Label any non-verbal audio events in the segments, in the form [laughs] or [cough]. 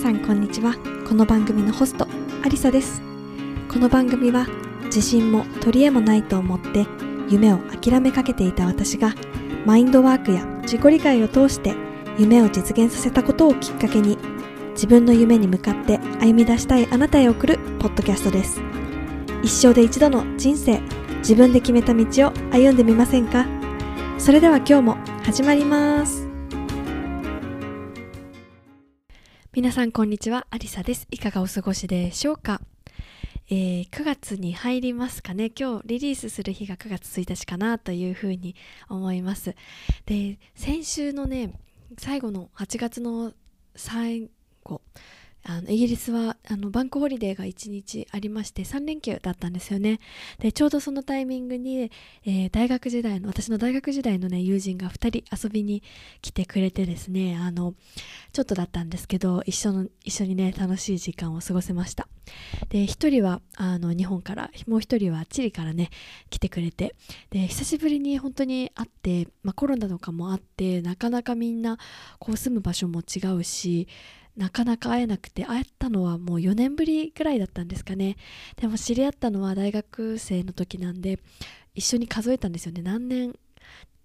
さんこんにちは。この番組のホストアリサです。この番組は自信も取り柄もないと思って夢を諦めかけていた私がマインドワークや自己理解を通して夢を実現させたことをきっかけに自分の夢に向かって歩み出したいあなたへ送るポッドキャストです。一生で一度の人生自分で決めた道を歩んでみませんか？それでは今日も始まります。皆さんこんにちはありさです。いかがお過ごしでしょうか、えー、9月に入りますかね。今日リリースする日が9月1日かなというふうに思います。で先週のね最後の8月の最あのイギリスはあのバンクホリデーが1日ありまして3連休だったんですよね。でちょうどそのタイミングに、えー、大学時代の私の大学時代のね友人が2人遊びに来てくれてですねあのちょっとだったんですけど一緒の一緒にね楽しい時間を過ごせました。で1人はあの日本からもう1人はチリからね来てくれて。で久しぶりに本当に会って、まあ、コロナとかもあってなかなかみんなこう住む場所も違うしなかなか会えなくて会えたのはもう4年ぶりぐらいだったんですかね。でも知り合ったのは大学生の時なんで一緒に数えたんですよね。何年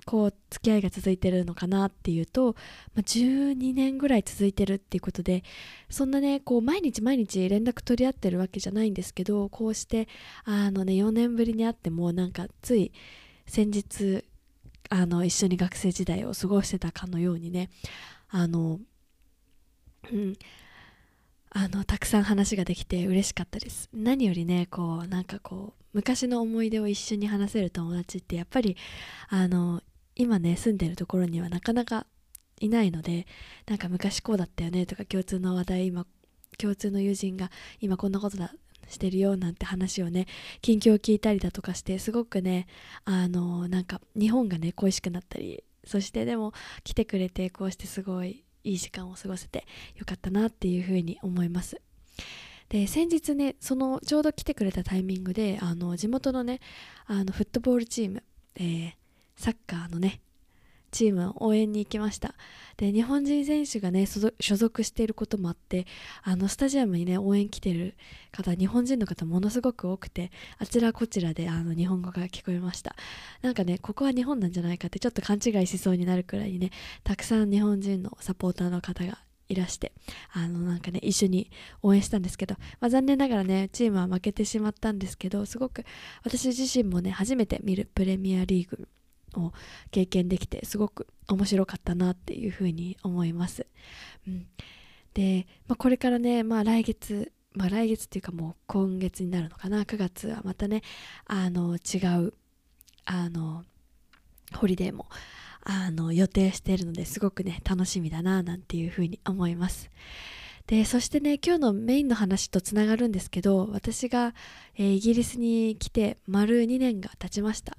こう付き合いが続いてるのかなっていうと、まあ、12年ぐらい続いてるっていうことでそんなねこう毎日毎日連絡取り合ってるわけじゃないんですけどこうしてあのね4年ぶりに会ってもなんかつい先日あの一緒に学生時代を過ごしてたかのようにねあのうん、あのたくさん話ができて嬉しかったです。何よりねこうなんかこう昔の思い出を一緒に話せる友達ってやっぱりあの今ね住んでるところにはなかなかいないのでなんか昔こうだったよねとか共通の話題今共通の友人が今こんなことだしてるよなんて話をね近況を聞いたりだとかしてすごくねあのなんか日本がね恋しくなったりそしてでも来てくれてこうしてすごいいい時間を過ごせてよかったなっていうふうに思います。で先日ねそのちょうど来てくれたタイミングであの地元のねあのフットボールチーム、えー、サッカーのねチームを応援に行きました。で日本人選手がね所属していることもあってあのスタジアムにね応援来てる方日本人の方ものすごく多くてあちらこちらであの日本語が聞こえました。なんかねここは日本なんじゃないかってちょっと勘違いしそうになるくらいにねたくさん日本人のサポーターの方がいらしてあのなんかね一緒に応援したんですけど、まあ、残念ながらねチームは負けてしまったんですけどすごく私自身もね初めて見るプレミアリーグを経験できてすごく面白かったなっていうふうに思います。うん、で、まあ、これからね、まあ、来月まあ、来月っていうかもう今月になるのかな。9月はまたねあの違うあのホリデーもあの予定しているのですごくね楽しみだななんていうふうに思います。でそしてね今日のメインの話とつながるんですけど私が、えー、イギリスに来て丸2年が経ちました。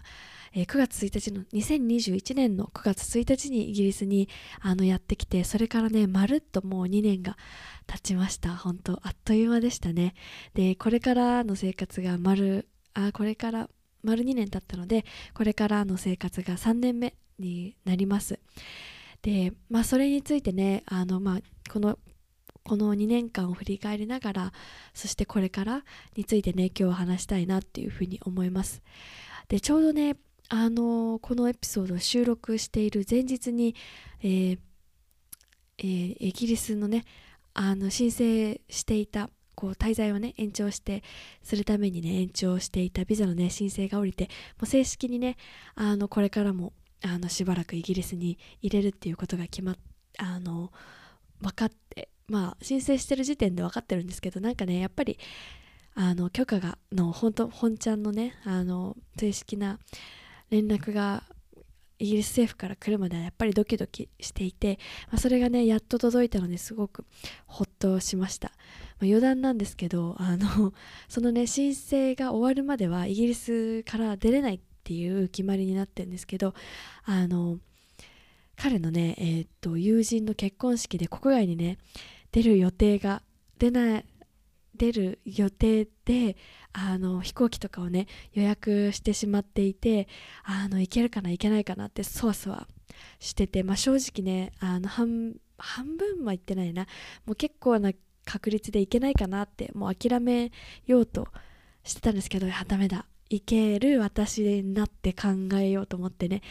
えー、9月1日の2021年の9月1日にイギリスにあのやってきてそれからねまるっともう2年が経ちました。本当あっという間でしたね。でこれからの生活が丸あこれから丸2年経ったのでこれからの生活が3年目になります。でまあそれについてねあのまあこのこの2年間を振り返りながらそしてこれからについてね今日は話したいなっていうふうに思います。でちょうどねあのこのエピソードを収録している前日に、えーえー、イギリスのねあの申請していたこう滞在をね延長してするためにね延長していたビザのね申請が下りてもう正式にねあのこれからもあのしばらくイギリスに入れるっていうことが決まっあの分かってまあ申請してる時点で分かってるんですけどなんかねやっぱりあの許可がの本当本ちゃんのねあの正式な連絡がイギリス政府から来るまではやっぱりドキドキしていて、まあ、それがねやっと届いたのですごくほっとしました、まあ、余談なんですけどあの [laughs] そのね申請が終わるまではイギリスから出れないっていう決まりになってるんですけどあの彼のね、えー、っと友人の結婚式で国外にね出る予定が出ない出る予定であの飛行機とかをね予約してしまっていてあの行けるかな行けないかなってそわそわしてて、まあ、正直ねあの半分は行ってないな。もう結構な確率で行けないかなってもう諦めようとしてたんですけどいやダメだ。いける私になって考えようと思ってね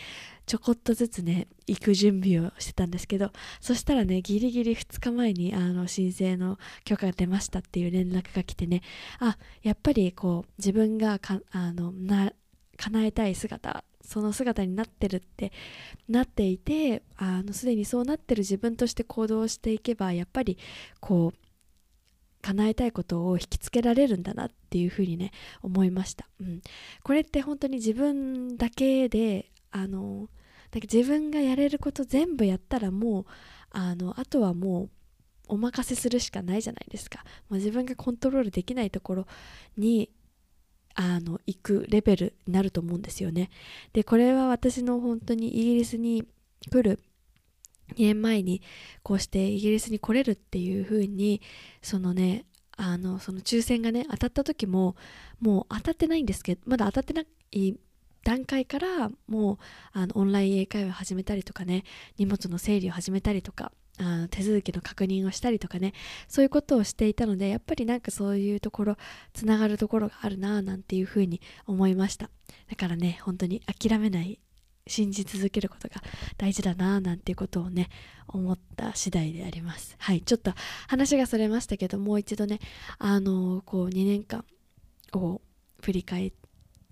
ちょこっとずつね行く準備をしてたんですけどそしたらねギリギリ2日前にあの申請の許可が出ましたっていう連絡が来てねあやっぱりこう自分がかあのな叶えたい姿その姿になってるってなっていてあのすでにそうなってる自分として行動していけばやっぱりこう叶えたいことを引きつけられるんだなっていうふうにね思いました、うん、これって本当に自分だけであのだ自分がやれること全部やったらもうあのあとはもうお任せするしかないじゃないですか。もう自分がコントロールできないところにあの行くレベルになると思うんですよね。でこれは私の本当にイギリスに来る2年前にこうしてイギリスに来れるっていう風にそのねあのその抽選がね当たった時ももう当たってないんですけどまだ当たってない段階からもうあのオンライン英会話を始めたりとかね荷物の整理を始めたりとかあの手続きの確認をしたりとかねそういうことをしていたのでやっぱりなんかそういうところつながるところがあるななんていうふうに思いました。だからね本当に諦めない信じ続けることが大事だななんていうことをね思った次第であります。はいちょっと話がそれましたけどもう一度ねあのこう2年間を振り返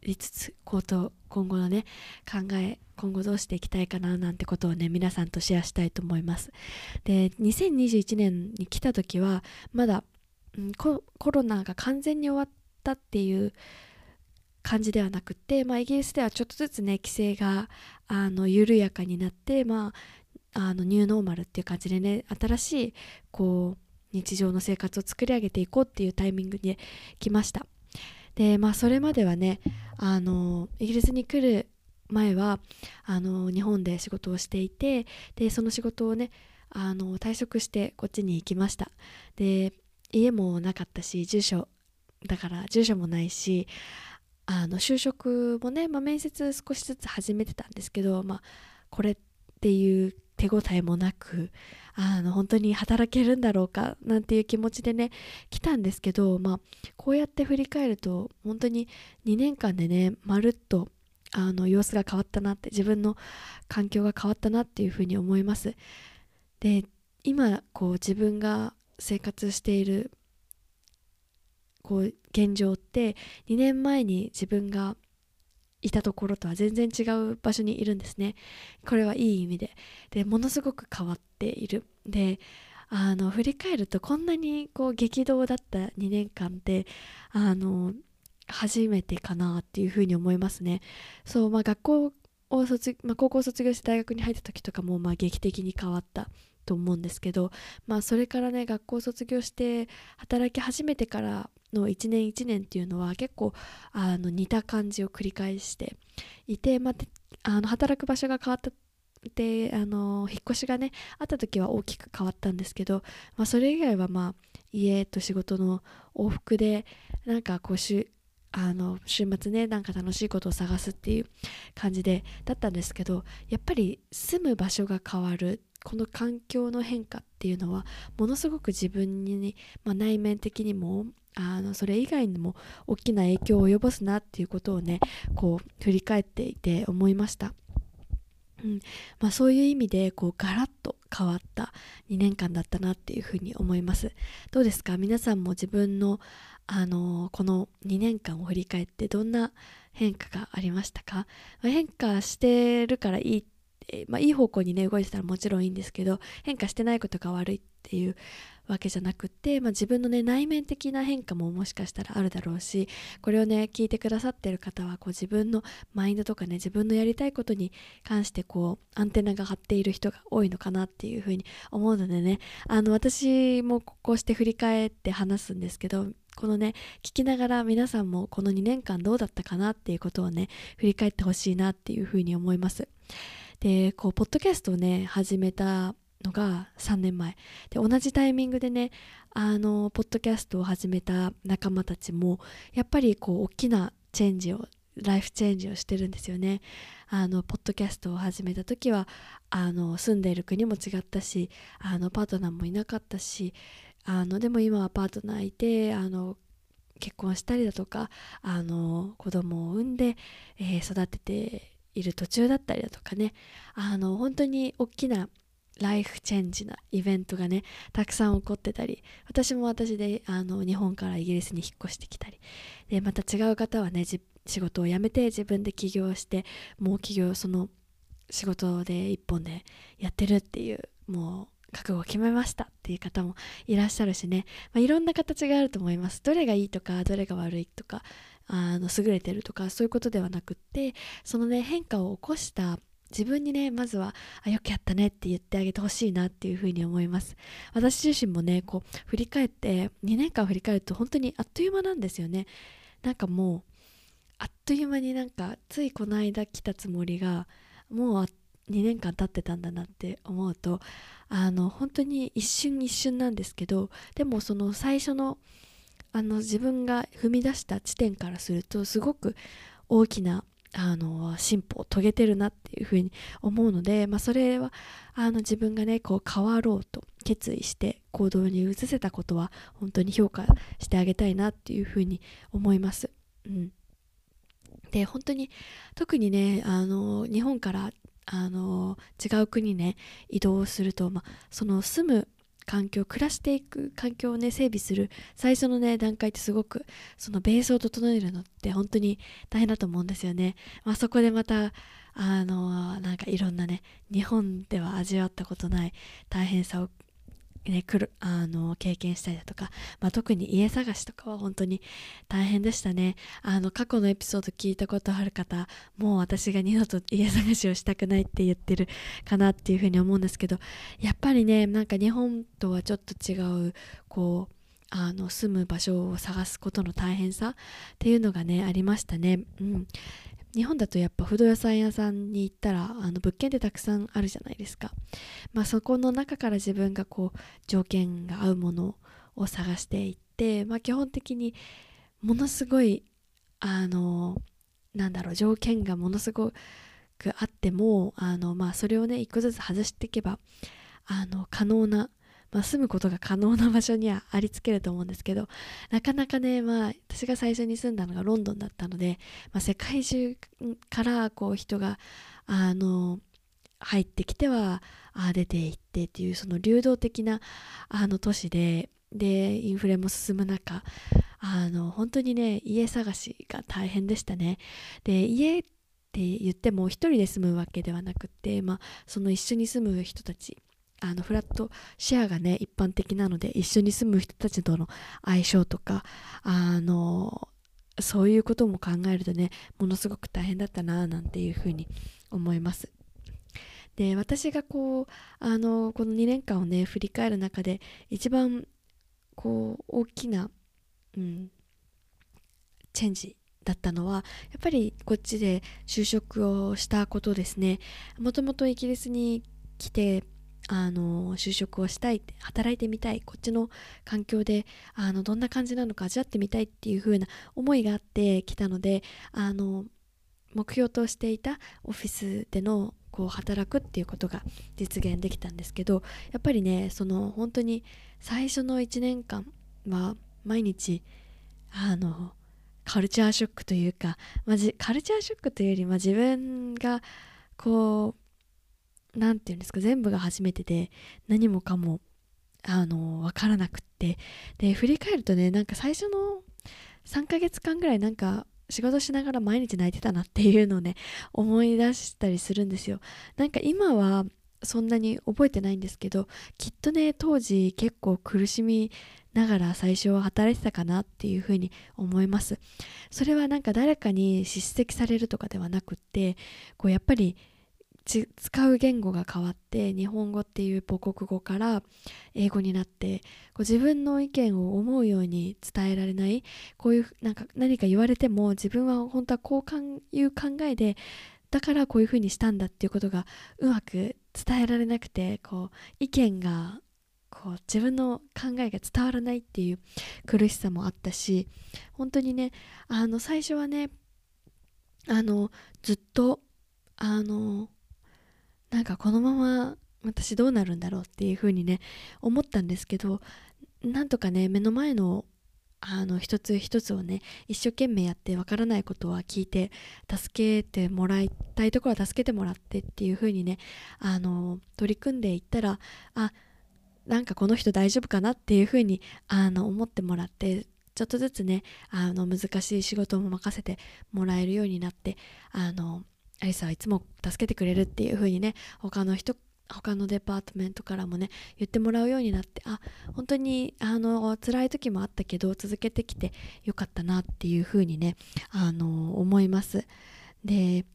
りつつ今後のね考え今後どうしていきたいかななんてことをね皆さんとシェアしたいと思います。で2021年に来た時はまだ、うん、コロナが完全に終わったっていう感じではなくて、まあ、イギリスではちょっとずつね規制があの緩やかになって、まあ、あのニューノーマルっていう感じでね新しいこう日常の生活を作り上げていこうっていうタイミングに来ました。でまあそれまではねあのイギリスに来る前はあの日本で仕事をしていてでその仕事をねあの退職してこっちに行きました。で家もなかったし住所だから住所もないしあの就職もね、まあ、面接少しずつ始めてたんですけど、まあ、これっていう手応えもなくあの本当に働けるんだろうかなんていう気持ちでね来たんですけど、まあ、こうやって振り返ると本当に2年間でねまるっとあの様子が変わったなって自分の環境が変わったなっていうふうに思います。で今こう自分が生活しているこう現状って2年前に自分がいたところとは全然違う場所にいるんですね。これはいい意味で。でものすごく変わっている。であの振り返るとこんなにこう激動だった2年間ってあの初めてかなっていうふうに思いますね。そうまあ学校を卒、まあ、高校卒業して大学に入った時とかもまあ劇的に変わった。と思うんですけどまあそれからね学校卒業して働き始めてからの1年1年っていうのは結構あの似た感じを繰り返していて、まあ、あの働く場所が変わったであの引っ越しがねあった時は大きく変わったんですけど、まあ、それ以外はまあ家と仕事の往復でなんかこう週あの週末ねなんか楽しいことを探すっていう感じでだったんですけどやっぱり住む場所が変わるこの環境の変化っていうのはものすごく自分に、まあ、内面的にもあのそれ以外にも大きな影響を及ぼすなっていうことをねこう振り返っていて思いました。うん。まあ、そういう意味でこうガラッと変わった2年間だったなっていうふうに思います。どうですか？皆さんも自分の、あのー、この2年間を振り返ってどんな変化がありましたか、ま、変化してるからいいえまあ、いい方向にね動いてたらもちろんいいんですけど変化してないことが悪いっていうわけじゃなくって、まあ、自分のね内面的な変化ももしかしたらあるだろうしこれをね聞いてくださってる方はこう自分のマインドとかね自分のやりたいことに関してこうアンテナが張っている人が多いのかなっていうふうに思うのでねあの私もこうして振り返って話すんですけどこのね聞きながら皆さんもこの2年間どうだったかなっていうことをね振り返ってほしいなっていうふうに思います。でこうポッドキャストをね始めたのが3年前。で同じタイミングでねあのポッドキャストを始めた仲間たちもやっぱりこう大きなチェンジをライフチェンジをしてるんですよね。あのポッドキャストを始めた時はあの住んでいる国も違ったしあのパートナーもいなかったしあのでも今はパートナーいてあの結婚したりだとかあの子供を産んで、えー、育てている途中だったりだとかね。あの本当に大きなライフチェンジなイベントがねたくさん起こってたり私も私であの日本からイギリスに引っ越してきたり。でまた違う方はね仕事を辞めて自分で起業してもう起業その仕事で一本でやってるっていうもう覚悟を決めましたっていう方もいらっしゃるしね、まあ、いろんな形があると思います。どれがいいとかどれが悪いとかあの優れてるとかそういうことではなくってそのね変化を起こした自分にねまずはあよくやったねって言ってあげてほしいなっていうふうに思います。私自身もねこう振り返って2年間振り返ると本当にあっという間なんですよね。なんかもうあっという間になんかついこの間来たつもりがもう2年間経ってたんだなって思うとあの本当に一瞬一瞬なんですけどでもその最初のあの自分が踏み出した地点からするとすごく大きなあの進歩を遂げてるなっていうふうに思うので、まあ、それはあの自分がねこう変わろうと決意して行動に移せたことは本当に評価してあげたいなっていうふうに思います。うん、で本当に特にねあの日本からあの違う国ね移動すると、まあ、その住む環境暮らしていく環境をね整備する最初のね段階ってすごくそのベースを整えるのって本当に大変だと思うんですよね。まあ、そこでまたあのなんかいろんなね日本では味わったことない大変さをね、くるあの経験したりだとか、まあ、特に家探しとかは本当に大変でしたね。あの過去のエピソード聞いたことある方もう私が二度と家探しをしたくないって言ってるかなっていうふうに思うんですけどやっぱりねなんか日本とはちょっと違うこうあの住む場所を探すことの大変さっていうのがねありましたね。うん、日本だとやっぱ不動産屋さんに行ったらあの物件ってたくさんあるじゃないですか、まあ、そこの中から自分がこう条件が合うものを探していって、まあ、基本的にものすごいあのなんだろう条件がものすごくあってもあの、まあ、それをね一個ずつ外していけばあの可能なまあ、住むことが可能な場所にはありつけると思うんですけどなかなかね、まあ、私が最初に住んだのがロンドンだったので、まあ、世界中からこう人があの入ってきては出ていってっていうその流動的なあの都市ででインフレも進む中あの本当にね家探しが大変でしたね。で家って言っても一人で住むわけではなくて、まあ、その一緒に住む人たちあのフラットシェアがね一般的なので一緒に住む人たちとの相性とかあのそういうことも考えるとねものすごく大変だったななんていうふうに思います。で私がこうあのこの2年間をね振り返る中で一番こう大きな、うん、チェンジだったのはやっぱりこっちで就職をしたことですねもともとイギリスに来てあの就職をしたいって働いてみたい。こっちの環境であのどんな感じなのか味わってみたいっていう風な思いがあって来たのであの目標としていたオフィスでのこう働くっていうことが実現できたんですけどやっぱりねその本当に最初の1年間は毎日あのカルチャーショックというか、まあ、カルチャーショックというより、まあ、自分がこう何て言うんですか全部が初めてで何もかもあの分からなくって。で振り返るとねなんか最初の3ヶ月間ぐらいなんか仕事しながら毎日泣いてたなっていうのをね思い出したりするんですよ。なんか今はそんなに覚えてないんですけどきっとね当時結構苦しみながら最初は働いてたかなっていうふうに思います。それはなんか誰かに叱責されるとかではなくってこうやっぱり使う言語が変わって日本語っていう母国語から英語になってこう自分の意見を思うように伝えられないこういうなんか何か言われても自分は本当はこういう考えでだからこういうふうにしたんだっていうことがうまく伝えられなくてこう意見がこう自分の考えが伝わらないっていう苦しさもあったし本当にねあの最初はねあのずっとあのなんかこのまま私どうなるんだろうっていうふうにね思ったんですけどなんとかね目の前のあの一つ一つをね一生懸命やってわからないことは聞いて助けてもらいたいところは助けてもらってっていう風にねあの取り組んでいったらあなんかこの人大丈夫かなっていう風にあの思ってもらってちょっとずつねあの難しい仕事も任せてもらえるようになってあのアリサはいつも助けてくれるっていう風にね他の人他のデパートメントからもね言ってもらうようになってあ本当にあの辛い時もあったけど続けてきてよかったなっていう風にねあの思います。で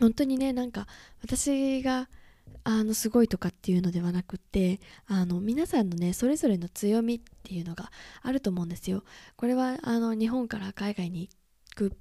本当にねなんか私があのすごいとかっていうのではなくってあの皆さんのねそれぞれの強みっていうのがあると思うんですよ。これはあの日本から海外に行く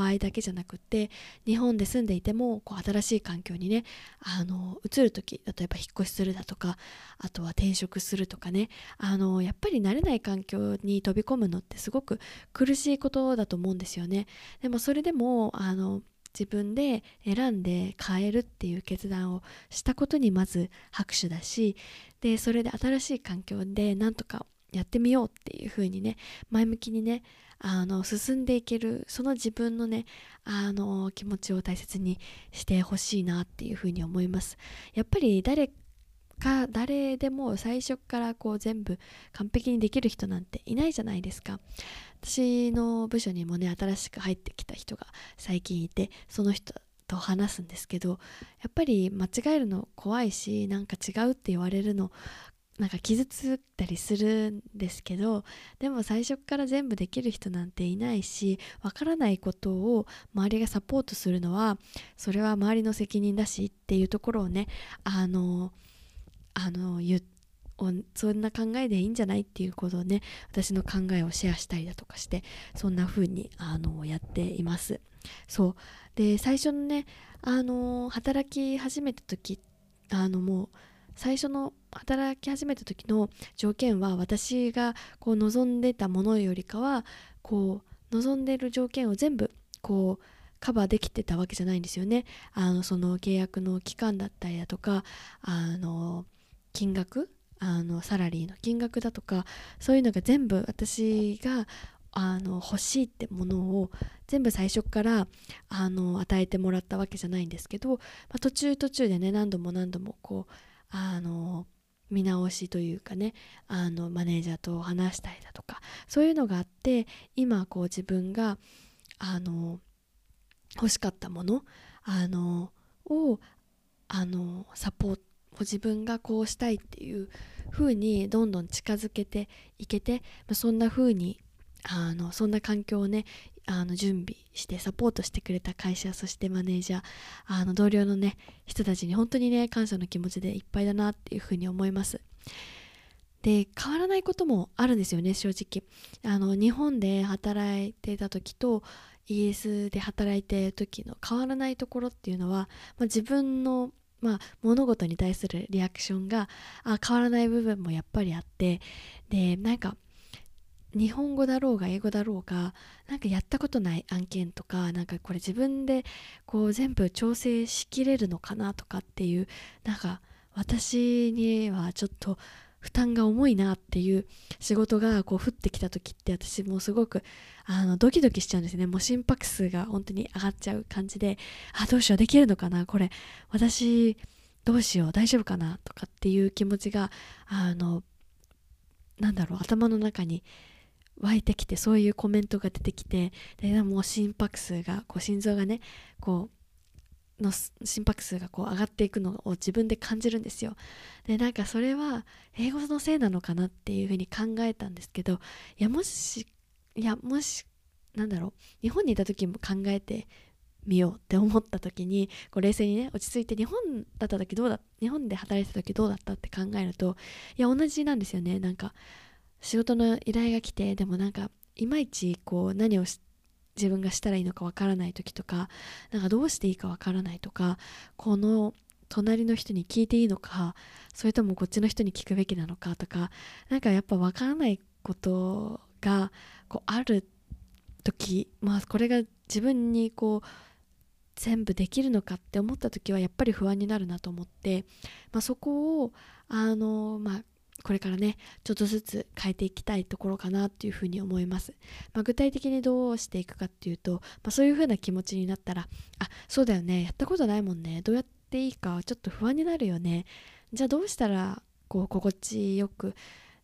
場合だけじゃなくって日本で住んでいてもこう新しい環境にねあの移る時例えば引っ越しするだとかあとは転職するとかねあのやっぱり慣れない環境に飛び込むのってすごく苦しいことだと思うんですよね。でもそれでもあの自分で選んで変えるっていう決断をしたことにまず拍手だしでそれで新しい環境でなんとかやってみようっていう風にね前向きにねあの進んでいけるその自分のねあの気持ちを大切にしてほしいなっていうふうに思います。やっぱり誰か誰でも最初からこう全部完璧にできる人なんていないじゃないですか。私の部署にもね新しく入ってきた人が最近いてその人と話すんですけどやっぱり間違えるの怖いしなんか違うって言われるのなんか傷つったりするんですけどでも最初から全部できる人なんていないしわからないことを周りがサポートするのはそれは周りの責任だしっていうところをねあのあの言そんな考えでいいんじゃないっていうことをね私の考えをシェアしたりだとかしてそんな風にあのやっています。そう。で最初のねあの働き始めた時あのもう最初の働き始めた時の条件は私がこう望んでたものよりかはこう望んでる条件を全部こうカバーできてたわけじゃないんですよね。あのその契約の期間だったりだとかあの金額あのサラリーの金額だとかそういうのが全部私があの欲しいってものを全部最初からあの与えてもらったわけじゃないんですけど、まあ、途中途中でね何度も何度もこうあの見直しというかねあのマネージャーと話したりだとかそういうのがあって今こう自分があの欲しかったものあのをあのサポート自分がこうしたいっていう風にどんどん近づけていけてそんな風にあのそんな環境をねあの準備してサポートしてくれた会社そしてマネージャーあの同僚のね人たちに本当にね感謝の気持ちでいっぱいだなっていうふうに思います。で変わらないこともあるんですよね正直。あの日本で働いてた時とイギリスで働いてる時の変わらないところっていうのは、まあ、自分のまあ、物事に対するリアクションがあ変わらない部分もやっぱりあってでなんか日本語だろうが英語だろうがなんかやったことない案件とかなんかこれ自分でこう全部調整しきれるのかなとかっていうなんか私にはちょっと負担が重いなっていう仕事がこう降ってきた時って私もすごくあのドキドキしちゃうんですね。もう心拍数が本当に上がっちゃう感じであどうしようできるのかなこれ。私どうしよう大丈夫かなとかっていう気持ちがあのなんだろう頭の中に湧いてきてそういうコメントが出てきてでもう心拍数がこう心臓がねこうの心拍数がこう上がっていくのを自分で感じるんですよ。でなんかそれは英語のせいなのかなっていうふうに考えたんですけどいやもしいやもしなんだろう日本にいた時も考えてみようって思った時にこう冷静にね落ち着いて日本だった時どうだ日本で働いてた時どうだったって考えるといや同じなんですよね。なんか仕事の依頼が来てでもなんかいまいちこう何を自分がしたらいいのかわからない時とかなんかどうしていいかわからないとかこの隣の人に聞いていいのかそれともこっちの人に聞くべきなのかとかなんかやっぱわからないことがこうある時まあこれが自分にこう全部できるのかって思った時はやっぱり不安になるなと思って、まあ、そこをあの、まあ、これからねちょっとずつ変えていきたいところかなっていうふうに思います、まあ、具体的にどうしていくかっていうと、まあ、そういうふうな気持ちになったらあそうだよねやったことないもんねどうやっていいかちょっと不安になるよね。じゃあどうしたらこう心地よく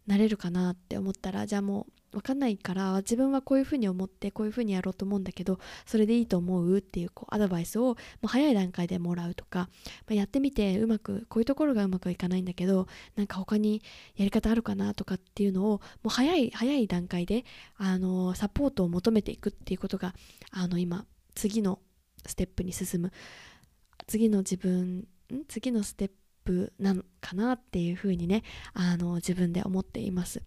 なれるかなって思ったらじゃあもう分かんないから自分はこういうふうに思ってこういうふうにやろうと思うんだけどそれでいいと思うっていうこうアドバイスをもう早い段階でもらうとか、まあ、やってみてうまくこういうところがうまくいかないんだけどなんか他にやり方あるかなとかっていうのをもう早い早い段階であのサポートを求めていくっていうことがあの今次のステップに進む次の自分次のステップなのかなっていうふうにねあの自分で思っています。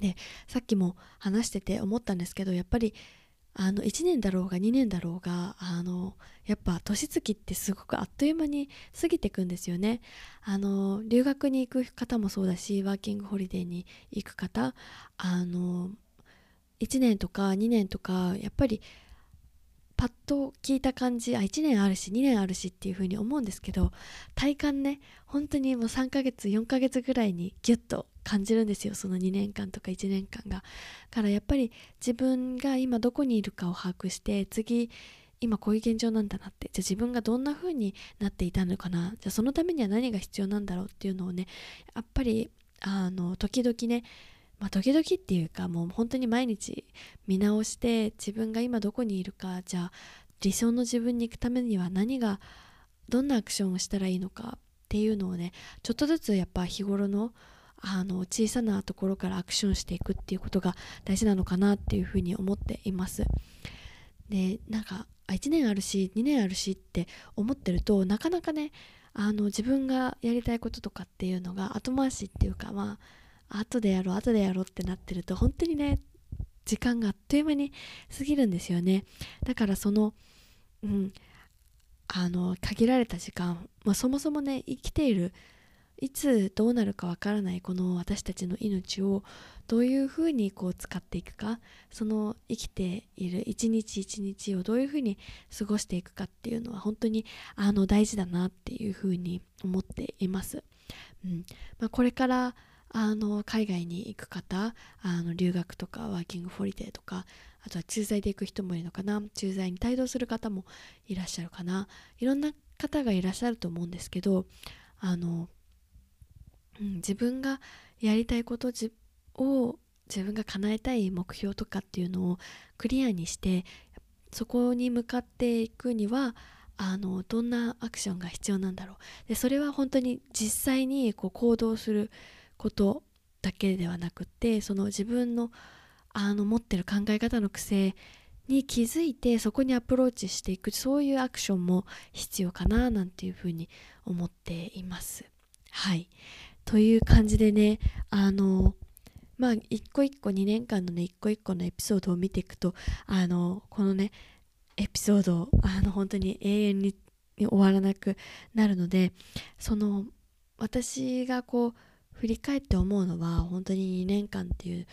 でさっきも話してて思ったんですけどやっぱりあの1年だろうが2年だろうがあのやっぱ年月ってすごくあっという間に過ぎてくんですよね。あの留学に行く方もそうだしワーキングホリデーに行く方あの1年とか2年とかやっぱりパッと聞いた感じあ1年あるし2年あるしっていう風に思うんですけど体感ね本当にもう3ヶ月4ヶ月ぐらいにギュッと感じるんですよその2年間とか1年間が。からやっぱり自分が今どこにいるかを把握して次今こういう現状なんだなってじゃあ自分がどんな風になっていたのかなじゃあそのためには何が必要なんだろうっていうのをねやっぱりあの時々ねまあ、時々っていうかもう本当に毎日見直して自分が今どこにいるかじゃあ理想の自分に行くためには何がどんなアクションをしたらいいのかっていうのをねちょっとずつやっぱ日頃のあの小さなところからアクションしていくっていうことが大事なのかなっていうふうに思っています。でなんか1年あるし2年あるしって思ってるとなかなかねあの自分がやりたいこととかっていうのが後回しっていうかまあ後でやろう後でやろうってなってると本当にね時間があっという間に過ぎるんですよねだからそのうんあの限られた時間、まあ、そもそもね生きているいつどうなるかわからないこの私たちの命をどういうふうにこう使っていくかその生きている一日一日をどういうふうに過ごしていくかっていうのは本当にあの大事だなっていうふうに思っています。うんまあ、これからあの海外に行く方あの留学とかワーキングホリデーとかあとは駐在で行く人もいるのかな駐在に帯同する方もいらっしゃるかないろんな方がいらっしゃると思うんですけどあのうん、自分がやりたいことを自分が叶えたい目標とかっていうのをクリアにしてそこに向かっていくにはあのどんなアクションが必要なんだろうでそれは本当に実際にこう行動することだけではなくってその自分のあの持ってる考え方の癖に気づいてそこにアプローチしていくそういうアクションも必要かななんていうふうに思っています。はいという感じでねあのまあ一個一個2年間のね一個一個のエピソードを見ていくとあのこのねエピソードあの本当に永遠に終わらなくなるのでその私がこう振り返って思うのは本当に2年間っていう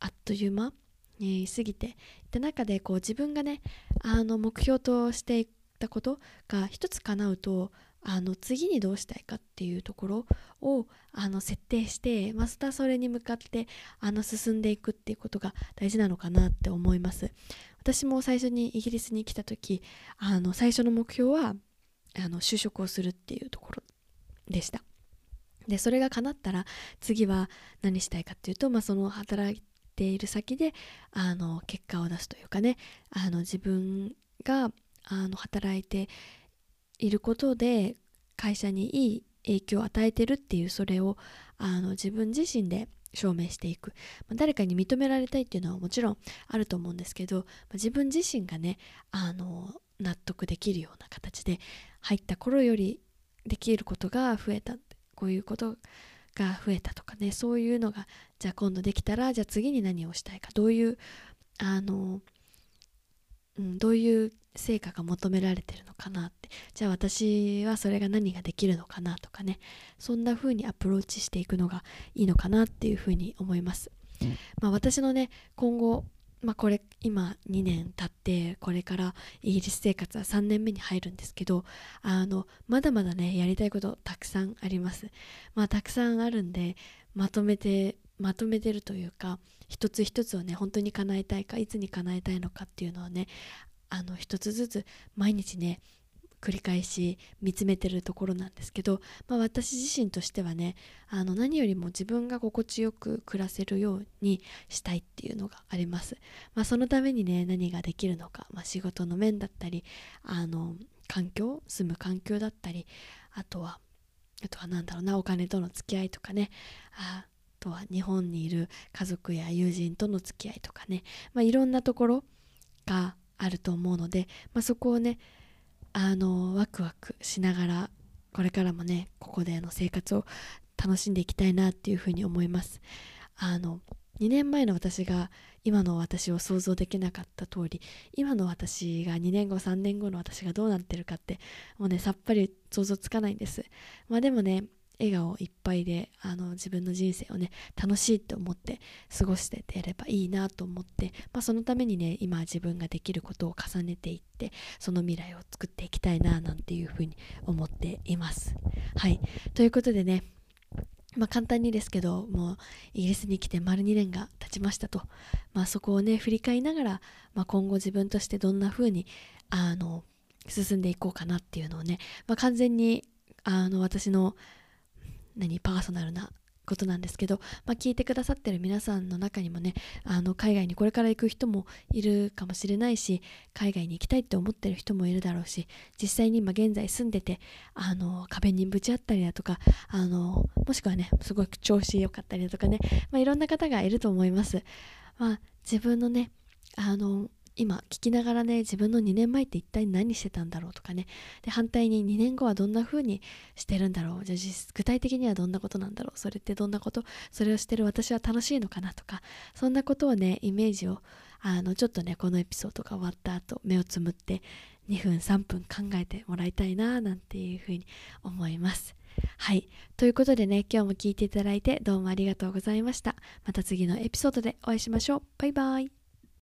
あっという間に過ぎていった中でこう自分がねあの目標としていったことが一つ叶うとあの次にどうしたいかっていうところをあの設定してまたそれに向かってあの進んでいくっていうことが大事なのかなって思います。私も最初にイギリスに来た時あの最初の目標はあの就職をするっていうところでした。でそれが叶ったら次は何したいかっていうと、まあ、その働いている先であの結果を出すというかねあの自分があの働いていることで会社にいい影響を与えてるっていうそれをあの自分自身で証明していく、まあ、誰かに認められたいっていうのはもちろんあると思うんですけど、まあ、自分自身がねあの納得できるような形で入った頃よりできることが増えたこういうことが増えたとかねそういうのがじゃあ今度できたらじゃあ次に何をしたいかどういうあのうん、どういう成果が求められてるのかなって。じゃあ私はそれが何ができるのかなとかね。そんな風にアプローチしていくのがいいのかなっていう風に思います、まあ、私のね今後まあ、これ今2年経ってこれからイギリス生活は3年目に入るんですけどあのまだまだねやりたいことたくさんあります。まあ、たくさんあるんでまとめてまとめてるというか一つ一つをね本当に叶えたいかいつに叶えたいのかっていうのをねあの一つずつ毎日ね繰り返し見つめてるところなんですけど、まあ、私自身としてはねあの何よりも自分が心地よく暮らせるようにしたいっていうのがあります、まあ、そのためにね何ができるのか、まあ、仕事の面だったりあの環境住む環境だったりあとはあとは何だろうなお金との付き合いとかねあとは日本にいる家族や友人との付き合いとかね、まあ、いろんなところがあると思うので、まあ、そこをねあのワクワクしながらこれからもねここでの生活を楽しんでいきたいなっていうふうに思います。あの2年前の私が今の私を想像できなかった通り今の私が2年後3年後の私がどうなってるかってもうねさっぱり想像つかないんです。まあでもね笑顔いっぱいであの自分の人生をね楽しいって思って過ごしててやればいいなと思って、まあ、そのためにね今自分ができることを重ねていってその未来を作っていきたいななんていうふうに思っています。はいということでねまあ、簡単にですけどもうイギリスに来て丸2年が経ちましたと、まあ、そこをね振り返りながら、まあ、今後自分としてどんな風にあに進んでいこうかなっていうのをね、ま、完全にあの私の何パーソナルなことなんですけど、まあ、聞いてくださってる皆さんの中にもねあの海外にこれから行く人もいるかもしれないし海外に行きたいって思ってる人もいるだろうし実際に今現在住んでてあの壁にぶち当たりだとかあのもしくはねすごく調子良かったりだとかね、まあ、いろんな方がいると思います。まあ、自分のねあの今聞きながらね自分の2年前って一体何してたんだろうとかね。で反対に2年後はどんな風にしてるんだろう。じゃあ具体的にはどんなことなんだろう。それってどんなこと？それをしてる私は楽しいのかなとか。そんなことをねイメージをあのちょっとねこのエピソードが終わった後目をつむって2分3分考えてもらいたいななんていう風に思います。はい。ということでね今日も聞いていただいてどうもありがとうございました。また次のエピソードでお会いしましょう。バイバイ。